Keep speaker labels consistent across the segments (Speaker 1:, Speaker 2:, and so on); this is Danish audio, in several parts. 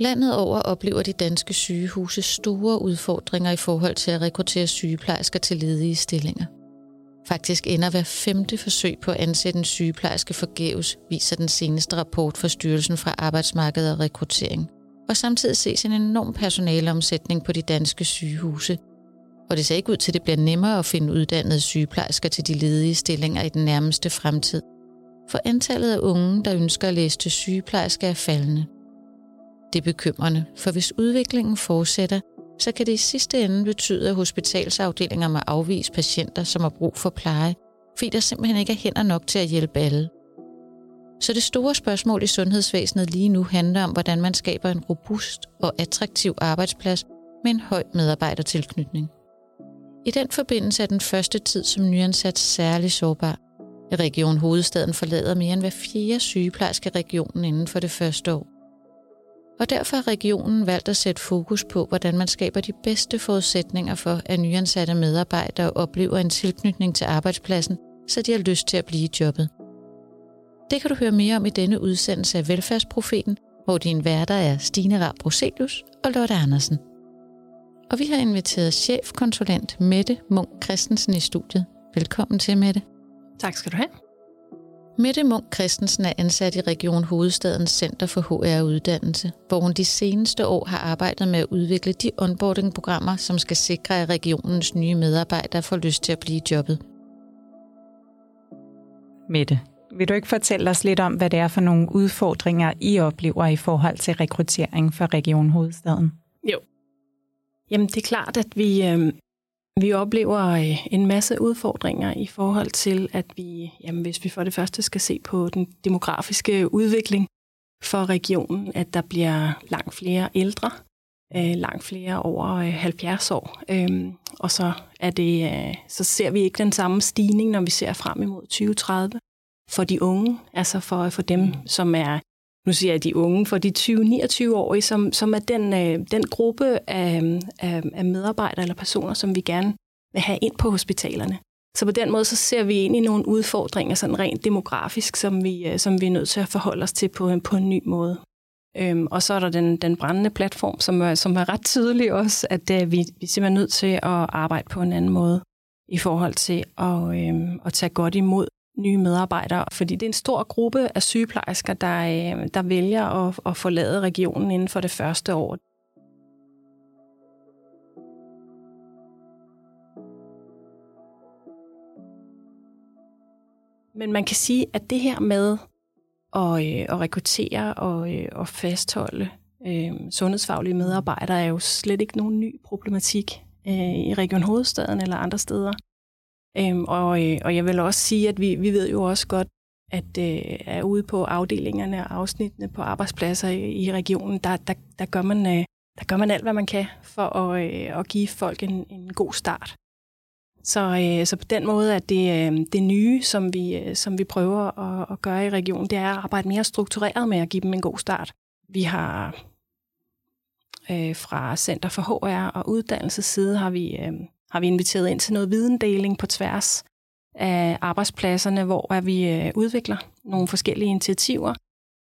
Speaker 1: Landet over oplever de danske sygehuse store udfordringer i forhold til at rekruttere sygeplejersker til ledige stillinger. Faktisk ender hver femte forsøg på at ansætte en sygeplejerske forgæves, viser den seneste rapport fra Styrelsen fra Arbejdsmarkedet og Rekruttering. Og samtidig ses en enorm personaleomsætning på de danske sygehuse. Og det ser ikke ud til, at det bliver nemmere at finde uddannede sygeplejersker til de ledige stillinger i den nærmeste fremtid. For antallet af unge, der ønsker at læse til sygeplejerske, er faldende. Det er bekymrende, for hvis udviklingen fortsætter, så kan det i sidste ende betyde, at hospitalsafdelinger må afvise patienter, som har brug for pleje, fordi der simpelthen ikke er hænder nok til at hjælpe alle. Så det store spørgsmål i sundhedsvæsenet lige nu handler om, hvordan man skaber en robust og attraktiv arbejdsplads med en høj medarbejdertilknytning. I den forbindelse er den første tid som nyansat særlig sårbar. I Region Hovedstaden forlader mere end hver fjerde sygeplejerske regionen inden for det første år. Og derfor har regionen valgt at sætte fokus på, hvordan man skaber de bedste forudsætninger for, at nyansatte medarbejdere oplever en tilknytning til arbejdspladsen, så de har lyst til at blive i jobbet. Det kan du høre mere om i denne udsendelse af Velfærdsprofeten, hvor din værter er Stine Raab Broselius og Lotte Andersen. Og vi har inviteret chefkonsulent Mette Munk Christensen i studiet. Velkommen til, Mette.
Speaker 2: Tak skal du have.
Speaker 1: Mette Munk Christensen er ansat i Region Hovedstadens Center for HR-uddannelse, hvor hun de seneste år har arbejdet med at udvikle de onboarding-programmer, som skal sikre, at regionens nye medarbejdere får lyst til at blive i jobbet.
Speaker 2: Mette, vil du ikke fortælle os lidt om, hvad det er for nogle udfordringer, I oplever i forhold til rekruttering for Region Hovedstaden?
Speaker 3: Jo. Jamen, det er klart, at vi, øh, vi oplever øh, en masse udfordringer i forhold til, at vi, jamen, hvis vi for det første skal se på den demografiske udvikling for regionen, at der bliver langt flere ældre, øh, langt flere over øh, 70 år. Øhm, og så, er det, så ser vi ikke den samme stigning, når vi ser frem imod 2030 for de unge, altså for, for dem, som er, nu siger jeg de unge, for de 20-29-årige, som, som er den, øh, den gruppe af, af, af medarbejdere eller personer, som vi gerne vil have ind på hospitalerne. Så på den måde så ser vi ind i nogle udfordringer, sådan rent demografisk, som vi, øh, som vi er nødt til at forholde os til på, øh, på en ny måde. Øhm, og så er der den, den brændende platform, som er, som er ret tydelig også, at øh, vi, vi er simpelthen nødt til at arbejde på en anden måde i forhold til at, øhm, at tage godt imod nye medarbejdere, fordi det er en stor gruppe af sygeplejersker, der, øh, der vælger at, at forlade regionen inden for det første år. Men man kan sige, at det her med at, øh, at rekruttere og, øh, og fastholde øh, sundhedsfaglige medarbejdere er jo slet ikke nogen ny problematik øh, i Region Hovedstaden eller andre steder. Øhm, og, øh, og jeg vil også sige, at vi, vi ved jo også godt, at øh, er ude på afdelingerne og afsnittene på arbejdspladser i, i regionen, der, der, der, gør man, øh, der gør man alt, hvad man kan for at, øh, at give folk en, en god start. Så, øh, så på den måde er det, øh, det nye, som vi, øh, som vi prøver at, at gøre i regionen, det er at arbejde mere struktureret med at give dem en god start. Vi har øh, fra Center for HR og uddannelsesside har vi øh, har vi inviteret ind til noget videndeling på tværs af arbejdspladserne, hvor vi øh, udvikler nogle forskellige initiativer.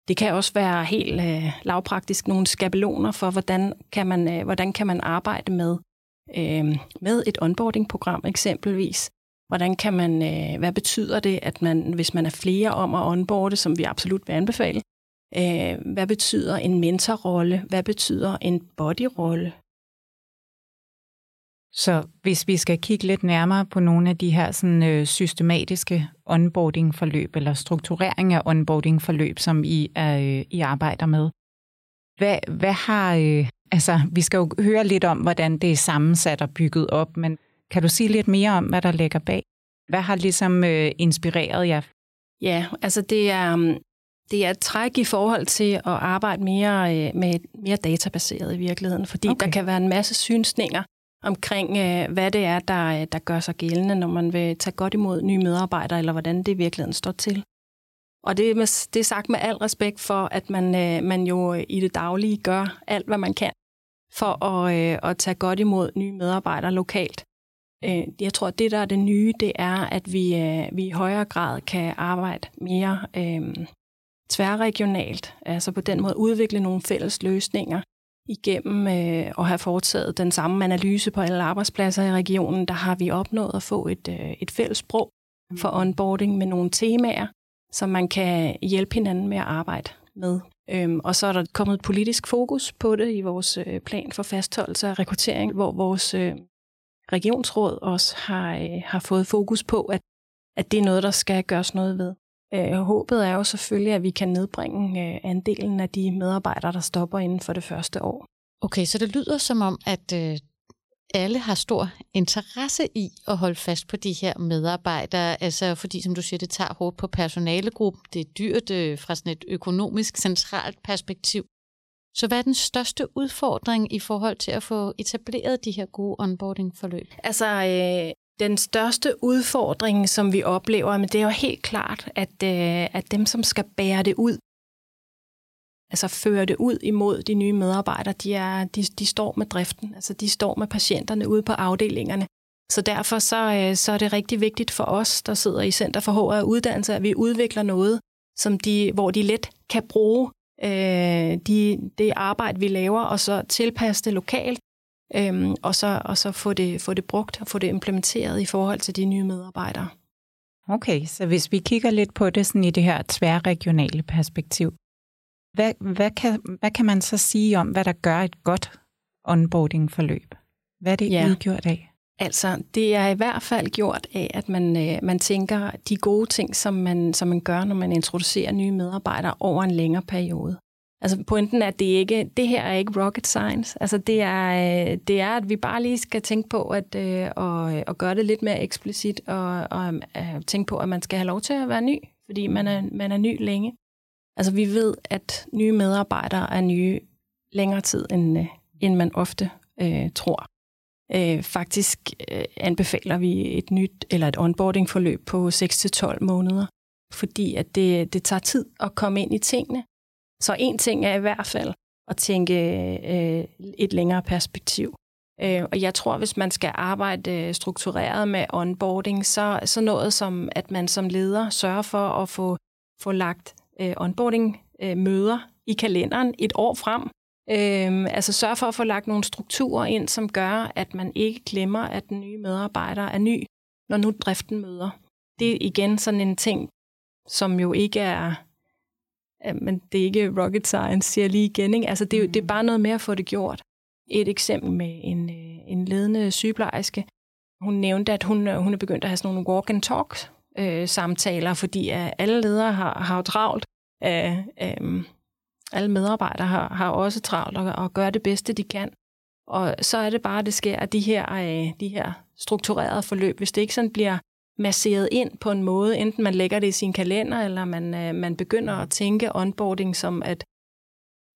Speaker 3: Det kan også være helt øh, lavpraktisk nogle skabeloner for, hvordan kan man, øh, hvordan kan man arbejde med, øh, med et onboarding-program eksempelvis. Hvordan kan man, øh, hvad betyder det, at man, hvis man er flere om at onboarde, som vi absolut vil anbefale, øh, hvad betyder en mentorrolle? Hvad betyder en bodyrolle?
Speaker 2: Så hvis vi skal kigge lidt nærmere på nogle af de her sådan, øh, systematiske onboarding-forløb, eller strukturering af onboarding-forløb, som I, er, øh, I arbejder med, hvad, hvad har... Øh, altså, vi skal jo høre lidt om, hvordan det er sammensat og bygget op, men kan du sige lidt mere om, hvad der ligger bag? Hvad har ligesom øh, inspireret jer?
Speaker 3: Ja, altså det er, um, det er et træk i forhold til at arbejde mere øh, med mere databaseret i virkeligheden, fordi okay. der kan være en masse synsninger, omkring, øh, hvad det er, der, øh, der gør sig gældende, når man vil tage godt imod nye medarbejdere, eller hvordan det i virkeligheden står til. Og det, med, det er sagt med al respekt for, at man, øh, man jo øh, i det daglige gør alt, hvad man kan for at, øh, at tage godt imod nye medarbejdere lokalt. Øh, jeg tror, at det, der er det nye, det er, at vi, øh, vi i højere grad kan arbejde mere øh, tværregionalt, altså på den måde udvikle nogle fælles løsninger igennem øh, at have foretaget den samme analyse på alle arbejdspladser i regionen, der har vi opnået at få et, øh, et fælles sprog for onboarding med nogle temaer, som man kan hjælpe hinanden med at arbejde med. Øhm, og så er der kommet politisk fokus på det i vores øh, plan for fastholdelse og rekruttering, hvor vores øh, regionsråd også har, øh, har fået fokus på, at, at det er noget, der skal gøres noget ved. Øh, håbet er jo selvfølgelig, at vi kan nedbringe øh, andelen af de medarbejdere, der stopper inden for det første år.
Speaker 1: Okay, så det lyder som om, at øh, alle har stor interesse i at holde fast på de her medarbejdere, altså fordi, som du siger, det tager hårdt på personalegruppen, det er dyrt øh, fra sådan et økonomisk centralt perspektiv. Så hvad er den største udfordring i forhold til at få etableret de her gode onboarding-forløb?
Speaker 3: Altså, øh, den største udfordring, som vi oplever, men det er jo helt klart, at, øh, at dem, som skal bære det ud, altså føre det ud imod de nye medarbejdere, de, er, de, de står med driften, altså de står med patienterne ude på afdelingerne. Så derfor så, øh, så er det rigtig vigtigt for os, der sidder i Center for HR Uddannelse, at vi udvikler noget, som de, hvor de let kan bruge øh, de, det arbejde, vi laver, og så tilpasse det lokalt, øh, og så, og så få, det, få det brugt og få det implementeret i forhold til de nye medarbejdere.
Speaker 2: Okay, så hvis vi kigger lidt på det sådan i det her tværregionale perspektiv, hvad, hvad, kan, hvad kan man så sige om, hvad der gør et godt onboarding-forløb? Hvad er det ja. udgjort af?
Speaker 3: Altså, det er i hvert fald gjort af, at man, øh, man tænker de gode ting, som man, som man gør, når man introducerer nye medarbejdere over en længere periode. Altså pointen er, at det, ikke, det her er ikke rocket science. Altså det er, øh, det er, at vi bare lige skal tænke på at, øh, og, øh, og gøre det lidt mere eksplicit, og, og øh, tænke på, at man skal have lov til at være ny, fordi man er, man er ny længe. Altså vi ved, at nye medarbejdere er nye længere tid, end, øh, end man ofte øh, tror. Øh, faktisk øh, anbefaler vi et nyt eller et onboarding-forløb på 6-12 måneder, fordi at det, det tager tid at komme ind i tingene. Så en ting er i hvert fald at tænke øh, et længere perspektiv. Øh, og jeg tror, hvis man skal arbejde øh, struktureret med onboarding, så, så noget som, at man som leder sørger for at få, få lagt øh, onboarding-møder øh, i kalenderen et år frem. Øh, altså sørge for at få lagt nogle strukturer ind, som gør, at man ikke glemmer, at den nye medarbejder er ny, når nu driften møder. Det er igen sådan en ting, som jo ikke er, men det er ikke rocket science, siger jeg lige igen. Ikke? Altså det, er, det er bare noget med at få det gjort. Et eksempel med en, øh, en ledende sygeplejerske. Hun nævnte, at hun, hun er begyndt at have sådan nogle walk and talk øh, samtaler, fordi at alle ledere har, har travlt. Øh, øh, alle medarbejdere har, har også travlt og, og gør det bedste, de kan. Og så er det bare, at det sker, at de her, øh, de her strukturerede forløb, hvis det ikke sådan bliver masseret ind på en måde, enten man lægger det i sin kalender, eller man, øh, man begynder at tænke onboarding som, at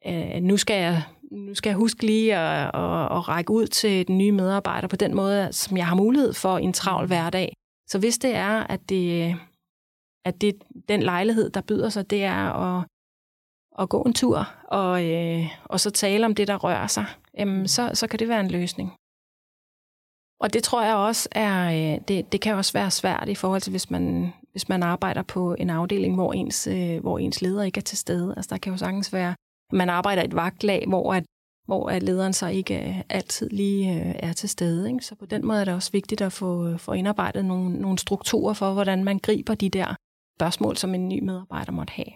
Speaker 3: øh, nu, skal jeg, nu skal jeg huske lige at, at, at række ud til den nye medarbejder på den måde, som jeg har mulighed for i en travl hverdag. Så hvis det er, at det, at det den lejlighed, der byder sig, det er at, at gå en tur og, øh, og så tale om det, der rører sig, jamen, så, så kan det være en løsning. Og det tror jeg også er, øh, det, det kan også være svært i forhold til, hvis man, hvis man arbejder på en afdeling, hvor ens, øh, hvor ens leder ikke er til stede. Altså der kan jo sagtens være, at man arbejder i et vagtlag, hvor at hvor at lederen så ikke øh, altid lige er til stede. Ikke? Så på den måde er det også vigtigt at få, få indarbejdet nogle, nogle strukturer for, hvordan man griber de der spørgsmål, som en ny medarbejder måtte have.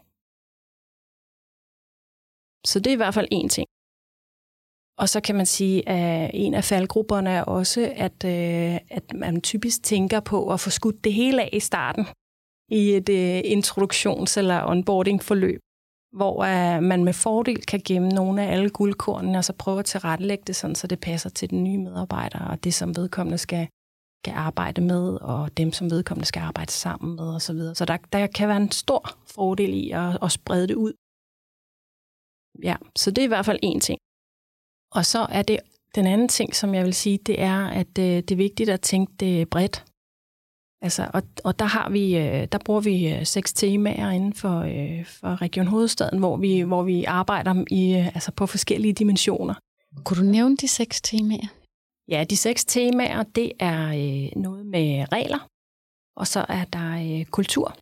Speaker 3: Så det er i hvert fald en ting. Og så kan man sige, at en af faldgrupperne er også, at, øh, at man typisk tænker på at få skudt det hele af i starten i et øh, introduktions- eller onboarding-forløb hvor øh, man med fordel kan gemme nogle af alle guldkornene, og så prøve at tilrettelægge det sådan, så det passer til den nye medarbejder, og det, som vedkommende skal, skal arbejde med, og dem, som vedkommende skal arbejde sammen med, osv. Så, videre. så der, der kan være en stor fordel i at, at sprede det ud. Ja, så det er i hvert fald en ting. Og så er det den anden ting, som jeg vil sige, det er, at uh, det er vigtigt at tænke det bredt. Altså, og, og der har vi, øh, der bruger vi øh, seks temaer inden for, øh, for Region Hovedstaden, hvor vi, hvor vi arbejder i, altså på forskellige dimensioner.
Speaker 1: Kunne du nævne de seks temaer?
Speaker 3: Ja, de seks temaer, det er noget med regler, og så er der kultur,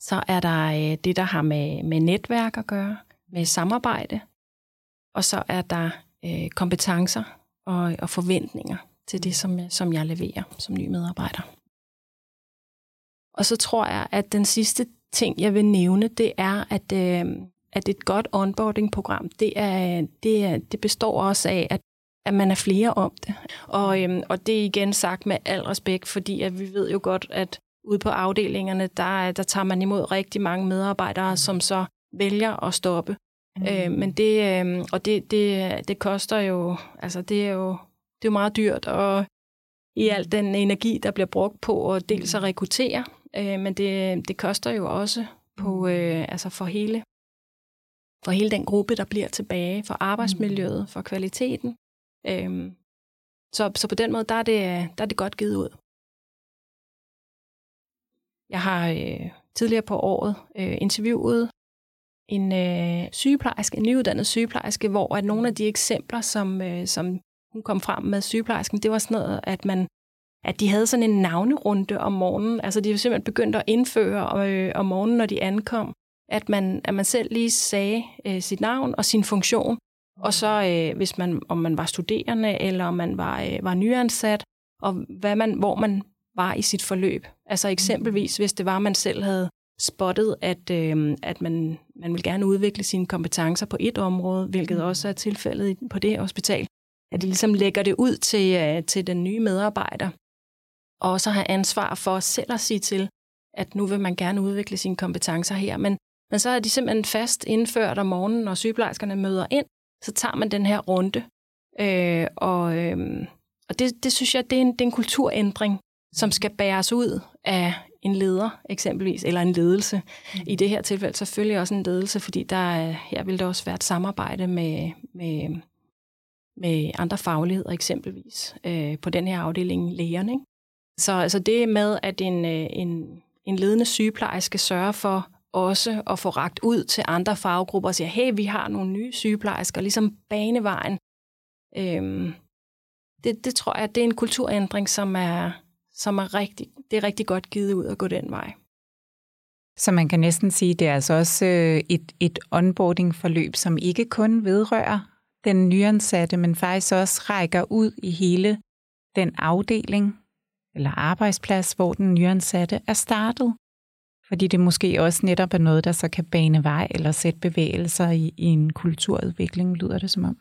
Speaker 3: Så er der øh, det, der har med, med netværk at gøre, med samarbejde. Og så er der øh, kompetencer og, og forventninger til det, som, som jeg leverer som ny medarbejder. Og så tror jeg, at den sidste ting, jeg vil nævne, det er, at, øh, at et godt onboarding-program, det, er, det, er, det består også af, at, at man er flere om det. Og, øh, og det er igen sagt med al respekt, fordi at vi ved jo godt, at ude på afdelingerne, der, der tager man imod rigtig mange medarbejdere, som så vælger at stoppe. Mm. Øh, men det, øh, og det, det, det koster jo, altså det er jo, det er jo meget dyrt, og i al den energi, der bliver brugt på at dels at rekruttere, øh, men det, det koster jo også på, mm. øh, altså for hele, for hele den gruppe, der bliver tilbage, for arbejdsmiljøet, mm. for kvaliteten. Øh, så, så på den måde, der er, det, der er det godt givet ud. Jeg har øh, tidligere på året øh, interviewet en øh, sygeplejerske, en nyuddannet sygeplejerske, hvor at nogle af de eksempler, som, øh, som hun kom frem med sygeplejersken, det var sådan noget, at man at de havde sådan en navnerunde om morgenen. Altså de var simpelthen begyndt at indføre øh, om morgenen, når de ankom, at man, at man selv lige sagde øh, sit navn og sin funktion. Og så øh, hvis man, om man var studerende, eller om man var, øh, var nyansat, og hvad man, hvor man var i sit forløb. Altså eksempelvis, hvis det var, at man selv havde spottet, at, øh, at man, man vil gerne udvikle sine kompetencer på et område, hvilket også er tilfældet på det hospital, at de ligesom lægger det ud til, øh, til den nye medarbejder, og så have ansvar for selv at sige til, at nu vil man gerne udvikle sine kompetencer her. Men, men så er de simpelthen fast indført om morgenen, når sygeplejerskerne møder ind, så tager man den her runde. Øh, og øh, og det, det synes jeg, det er, en, det er en kulturændring, som skal bæres ud af en leder eksempelvis, eller en ledelse. I det her tilfælde selvfølgelig også en ledelse, fordi der, her vil der også være et samarbejde med, med, med andre fagligheder eksempelvis øh, på den her afdeling lægerne. Ikke? Så altså det med, at en, øh, en, en ledende sygeplejerske sørger for også at få ragt ud til andre faggrupper og siger, hey, vi har nogle nye sygeplejersker, ligesom banevejen. Øhm, det, det tror jeg, det er en kulturændring, som er, som er rigtig, det er rigtig godt givet ud at gå den vej.
Speaker 2: Så man kan næsten sige, at det er altså også øh, et, et onboarding-forløb, som ikke kun vedrører den nyansatte, men faktisk også rækker ud i hele den afdeling eller arbejdsplads, hvor den nyansatte er startet. Fordi det måske også netop er noget, der så kan bane vej eller sætte bevægelser i, i en kulturudvikling, lyder det som om.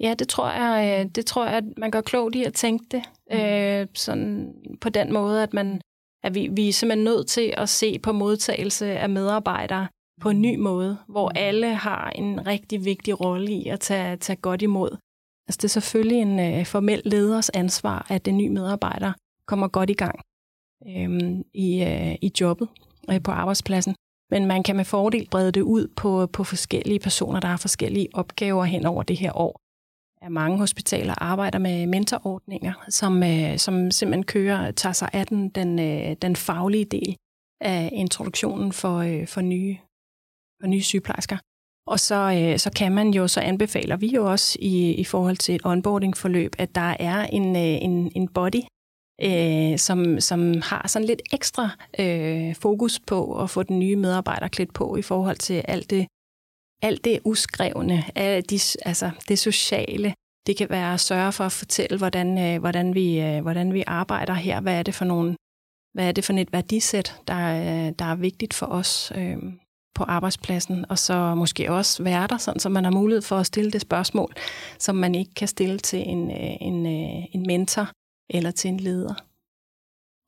Speaker 3: Ja, det tror jeg, øh, det tror jeg, at man gør klogt i at tænke det mm. øh, sådan på den måde, at man at vi, vi er simpelthen nødt til at se på modtagelse af medarbejdere på en ny måde, hvor mm. alle har en rigtig vigtig rolle i at tage, tage godt imod. Altså det er selvfølgelig en øh, formel leders ansvar, at den nye medarbejder kommer godt i gang øh, i, øh, i jobbet øh, på arbejdspladsen. Men man kan med fordel brede det ud på, på forskellige personer, der har forskellige opgaver hen over det her år at mange hospitaler arbejder med mentorordninger, som, øh, som simpelthen kører, tager sig af den, den, øh, den faglige del af introduktionen for, øh, for, nye, for nye sygeplejersker. Og så, øh, så kan man jo, så anbefaler vi jo også i, i forhold til et onboarding-forløb, at der er en, øh, en, en body, øh, som, som har sådan lidt ekstra øh, fokus på at få den nye medarbejder klædt på i forhold til alt det alt det uskrevne, alt de, altså det sociale, det kan være at sørge for at fortælle, hvordan, øh, hvordan, vi, øh, hvordan vi arbejder her. Hvad er det for nogle, hvad er det for et værdisæt, der, øh, der er vigtigt for os øh, på arbejdspladsen, og så måske også være der, sådan, så man har mulighed for at stille det spørgsmål, som man ikke kan stille til en, øh, en, øh, en mentor eller til en leder.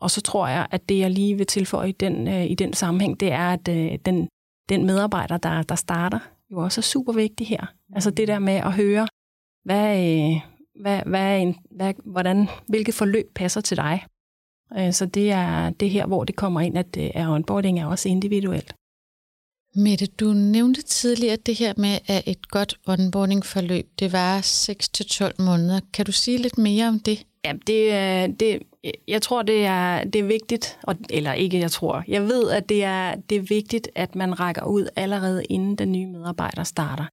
Speaker 3: Og så tror jeg, at det jeg lige vil tilføje i den, øh, i den sammenhæng, det er, at den, den medarbejder, der, der starter jo også er super vigtig her. Altså det der med at høre, hvad, øh, hvad, hvad, en, hvad, hvordan, hvilket forløb passer til dig. Øh, så det er det her, hvor det kommer ind, at, øh, at onboarding er også individuelt.
Speaker 1: Mette, du nævnte tidligere det her med, at et godt onboarding-forløb, det var 6-12 måneder. Kan du sige lidt mere om det?
Speaker 3: Ja, det, det, jeg tror, det er, det er vigtigt, og, eller ikke jeg tror, jeg ved, at det er, det er vigtigt, at man rækker ud allerede inden den nye medarbejder starter.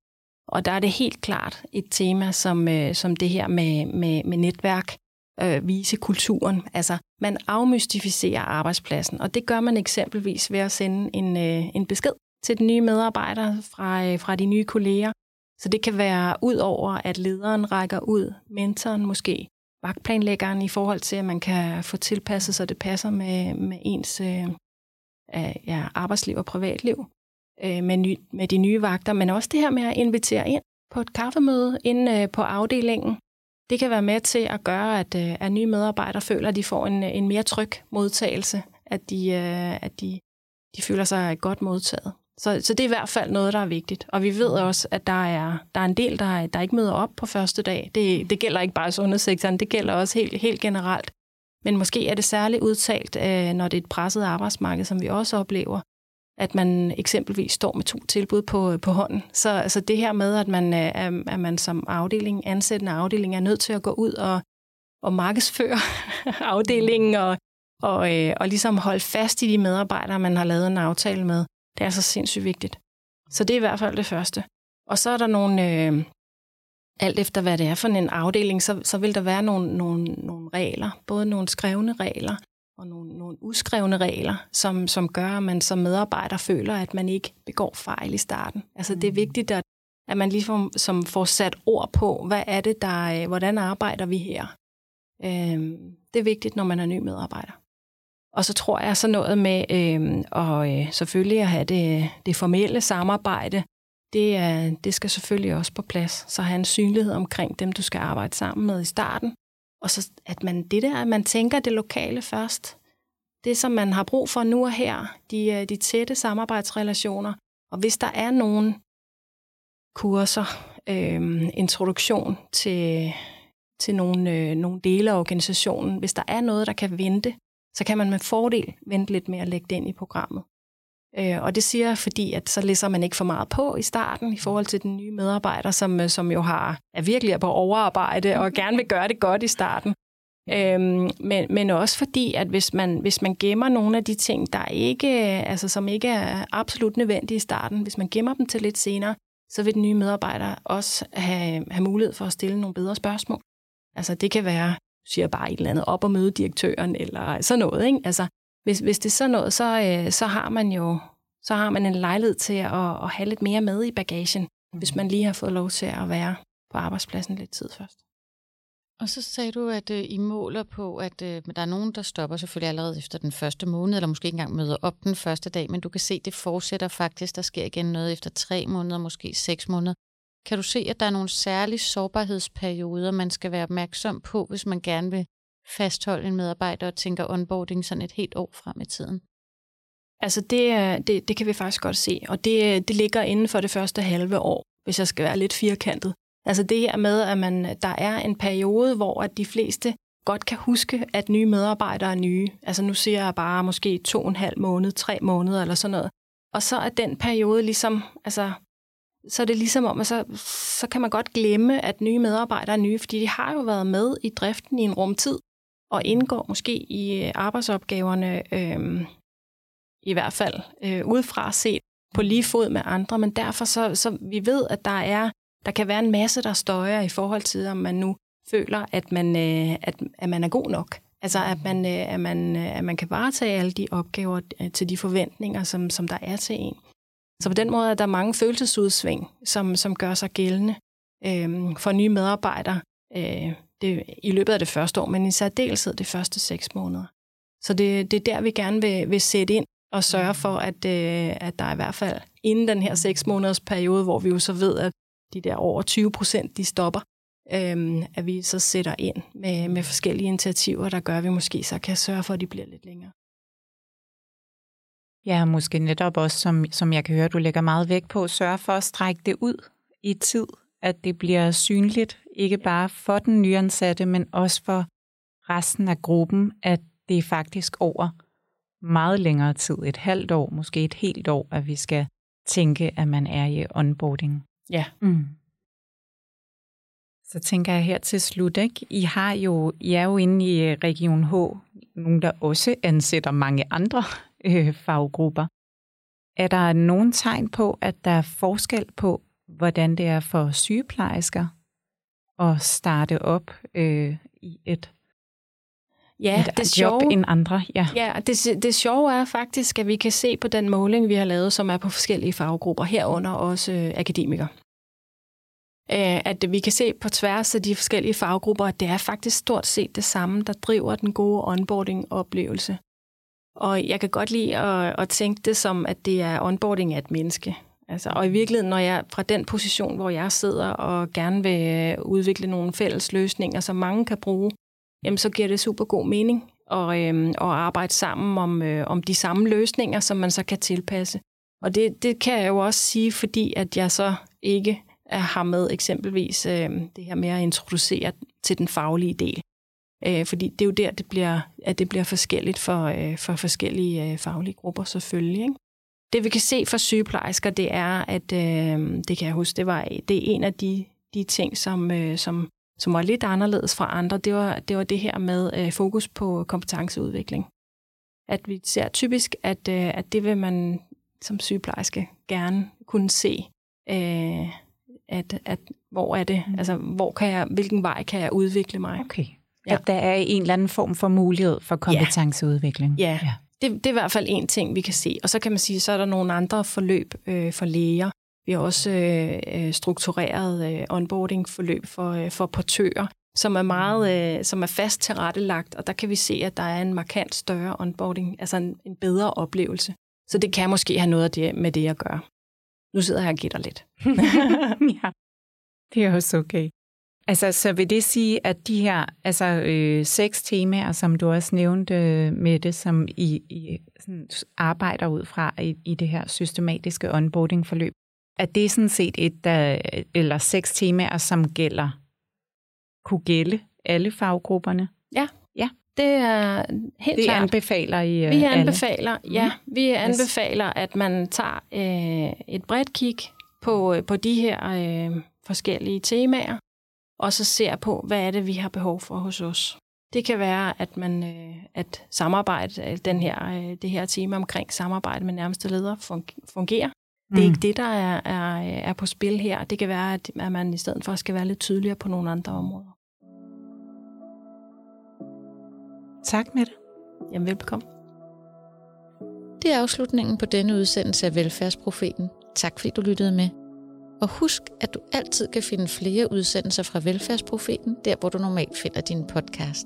Speaker 3: Og der er det helt klart et tema som, øh, som det her med, med, med netværk, øh, vise kulturen. Altså, man afmystificerer arbejdspladsen, og det gør man eksempelvis ved at sende en, øh, en besked til den nye medarbejder fra, øh, fra de nye kolleger. Så det kan være ud over, at lederen rækker ud, mentoren måske, vagtplanlæggeren i forhold til, at man kan få tilpasset, så det passer med, med ens øh, ja, arbejdsliv og privatliv øh, med, ny, med de nye vagter, men også det her med at invitere ind på et kaffemøde inde øh, på afdelingen. Det kan være med til at gøre, at, øh, at nye medarbejdere føler, at de får en, en mere tryg modtagelse, at de, øh, at de, de føler sig godt modtaget. Så, så det er i hvert fald noget, der er vigtigt. Og vi ved også, at der er, der er en del, der, der ikke møder op på første dag. Det, det gælder ikke bare i sundhedssektoren, det gælder også helt, helt generelt. Men måske er det særligt udtalt, øh, når det er et presset arbejdsmarked, som vi også oplever, at man eksempelvis står med to tilbud på, på hånden. Så altså det her med, at man, øh, at man som afdeling, ansættende afdeling, er nødt til at gå ud og, og markedsføre afdelingen og, og, øh, og ligesom holde fast i de medarbejdere, man har lavet en aftale med. Det er så sindssygt vigtigt. Så det er i hvert fald det første. Og så er der nogle, øh, alt efter hvad det er for en afdeling, så, så vil der være nogle, nogle, nogle regler, både nogle skrevne regler og nogle, nogle uskrevne regler, som, som gør, at man som medarbejder føler, at man ikke begår fejl i starten. Altså det er mm. vigtigt, at, at man ligesom som får sat ord på, hvad er det, der, øh, hvordan arbejder vi her? Øh, det er vigtigt, når man er ny medarbejder. Og så tror jeg så noget med øh, og øh, selvfølgelig at have det, det formelle samarbejde, det, er, det skal selvfølgelig også på plads. Så have en synlighed omkring dem, du skal arbejde sammen med i starten. Og så at man det der, at man tænker det lokale først. Det, som man har brug for nu og her, de, øh, de tætte samarbejdsrelationer. Og hvis der er nogen kurser, øh, introduktion til, til nogle, øh, nogle dele af organisationen, hvis der er noget, der kan vente, så kan man med fordel vente lidt med at lægge det ind i programmet. Øh, og det siger jeg, fordi at så læser man ikke for meget på i starten i forhold til den nye medarbejder, som, øh, som jo har, er virkelig på overarbejde og gerne vil gøre det godt i starten. Øhm, men, men også fordi, at hvis man, hvis man gemmer nogle af de ting, der ikke, altså, som ikke er absolut nødvendige i starten, hvis man gemmer dem til lidt senere, så vil den nye medarbejder også have, have mulighed for at stille nogle bedre spørgsmål. Altså det kan være, siger bare et eller andet op og møde direktøren, eller sådan noget. Ikke? Altså, hvis, hvis det er sådan noget, så, øh, så har man jo så har man en lejlighed til at, at have lidt mere med i bagagen, hvis man lige har fået lov til at være på arbejdspladsen lidt tid først.
Speaker 1: Og så sagde du, at øh, I måler på, at øh, der er nogen, der stopper selvfølgelig allerede efter den første måned, eller måske ikke engang møder op den første dag, men du kan se, at det fortsætter faktisk. Der sker igen noget efter tre måneder, måske seks måneder. Kan du se, at der er nogle særlige sårbarhedsperioder, man skal være opmærksom på, hvis man gerne vil fastholde en medarbejder og tænker onboarding sådan et helt år frem i tiden?
Speaker 3: Altså det, det, det kan vi faktisk godt se, og det, det ligger inden for det første halve år, hvis jeg skal være lidt firkantet. Altså det her med, at man, der er en periode, hvor at de fleste godt kan huske, at nye medarbejdere er nye. Altså nu siger jeg bare måske to og en halv måned, tre måneder eller sådan noget. Og så er den periode ligesom, altså, så er det ligesom om, at så, så kan man godt glemme, at nye medarbejdere er nye, fordi de har jo været med i driften i en rumtid, og indgår måske i øh, arbejdsopgaverne øh, i hvert fald øh, udefra set på lige fod med andre, men derfor så, så vi ved, at der er der kan være en masse, der støjer i forhold til, om man nu føler, at man, øh, at, at man er god nok. Altså, at man, øh, at, man, øh, at man kan varetage alle de opgaver øh, til de forventninger, som, som der er til en. Så på den måde er der mange følelsesudsving, som, som gør sig gældende øh, for nye medarbejdere øh, det, i løbet af det første år, men i særdeleshed de første seks måneder. Så det, det er der, vi gerne vil, vil sætte ind og sørge for, at, øh, at der i hvert fald inden den her seks måneders periode, hvor vi jo så ved, at de der over 20 procent, de stopper, øh, at vi så sætter ind med, med forskellige initiativer, der gør, at vi måske så kan sørge for, at de bliver lidt længere.
Speaker 2: Ja, måske netop også, som, som jeg kan høre, du lægger meget vægt på, sørge for at strække det ud i tid, at det bliver synligt, ikke bare for den nyansatte, men også for resten af gruppen, at det er faktisk over meget længere tid, et halvt år, måske et helt år, at vi skal tænke, at man er i onboarding.
Speaker 3: Ja. Mm.
Speaker 2: Så tænker jeg her til slut, ikke? I, har jo, I er jo inde i Region H, nogen der også ansætter mange andre øh, faggrupper. Er der nogen tegn på, at der er forskel på, hvordan det er for sygeplejersker at starte op øh, i et ja, et det job sjove, end andre. Ja,
Speaker 3: ja det, det sjove er faktisk, at vi kan se på den måling, vi har lavet, som er på forskellige faggrupper, herunder også øh, akademikere. Øh, at vi kan se på tværs af de forskellige faggrupper, at det er faktisk stort set det samme, der driver den gode onboarding-oplevelse. Og jeg kan godt lide at, at tænke det som, at det er onboarding af et menneske. Altså, og i virkeligheden, når jeg fra den position, hvor jeg sidder og gerne vil øh, udvikle nogle fælles løsninger, som mange kan bruge, jamen, så giver det super god mening at, øhm, at arbejde sammen om, øh, om de samme løsninger, som man så kan tilpasse. Og det, det kan jeg jo også sige, fordi at jeg så ikke har med eksempelvis øh, det her med at introducere til den faglige del. Øh, fordi det er jo der, det bliver, at det bliver forskelligt for, øh, for forskellige øh, faglige grupper selvfølgelig. Ikke? Det vi kan se for sygeplejersker, det er, at øh, det kan jeg huske, det var det er en af de, de ting, som, øh, som, som var lidt anderledes fra andre. Det var det, var det her med øh, fokus på kompetenceudvikling. At vi ser typisk, at, øh, at det vil man som sygeplejerske gerne kunne se, øh, at, at hvor er det, mm. altså hvor kan jeg, hvilken vej kan jeg udvikle mig.
Speaker 2: Okay. Ja. At der er en eller anden form for mulighed for kompetenceudvikling.
Speaker 3: Ja, ja. Det, det er i hvert fald en ting, vi kan se. Og så kan man sige, så er der nogle andre forløb øh, for læger. Vi har også øh, øh struktureret øh, onboarding-forløb for, øh, for portører, som er meget, øh, som er fast tilrettelagt, og der kan vi se, at der er en markant større onboarding, altså en, en bedre oplevelse. Så det kan måske have noget af det, med det at gøre. Nu sidder jeg og gætter lidt.
Speaker 2: ja, det er også okay. Altså, så vil det sige, at de her altså, øh, seks temaer, som du også nævnte øh, med det, som I, I sådan, arbejder ud fra i, i det her systematiske onboarding-forløb, at det er sådan set et, der, eller seks temaer, som gælder, kunne gælde alle faggrupperne?
Speaker 3: Ja. Ja. Det er helt
Speaker 2: det
Speaker 3: klart.
Speaker 2: anbefaler I
Speaker 3: Vi alle. anbefaler, ja. Mhm. Vi anbefaler, at man tager øh, et bredt kig på, på de her øh, forskellige temaer, og så ser på, hvad er det, vi har behov for hos os. Det kan være, at man at at samarbejde, den her, det her tema omkring samarbejde med nærmeste ledere fungerer. Det er mm. ikke det, der er, er, er på spil her. Det kan være, at, at man i stedet for skal være lidt tydeligere på nogle andre områder.
Speaker 2: Tak, Mette.
Speaker 3: Jamen, velbekomme.
Speaker 1: Det er afslutningen på denne udsendelse af Velfærdsprofeten. Tak fordi du lyttede med. Og husk, at du altid kan finde flere udsendelser fra Velfærdsprofeten, der hvor du normalt finder din podcast.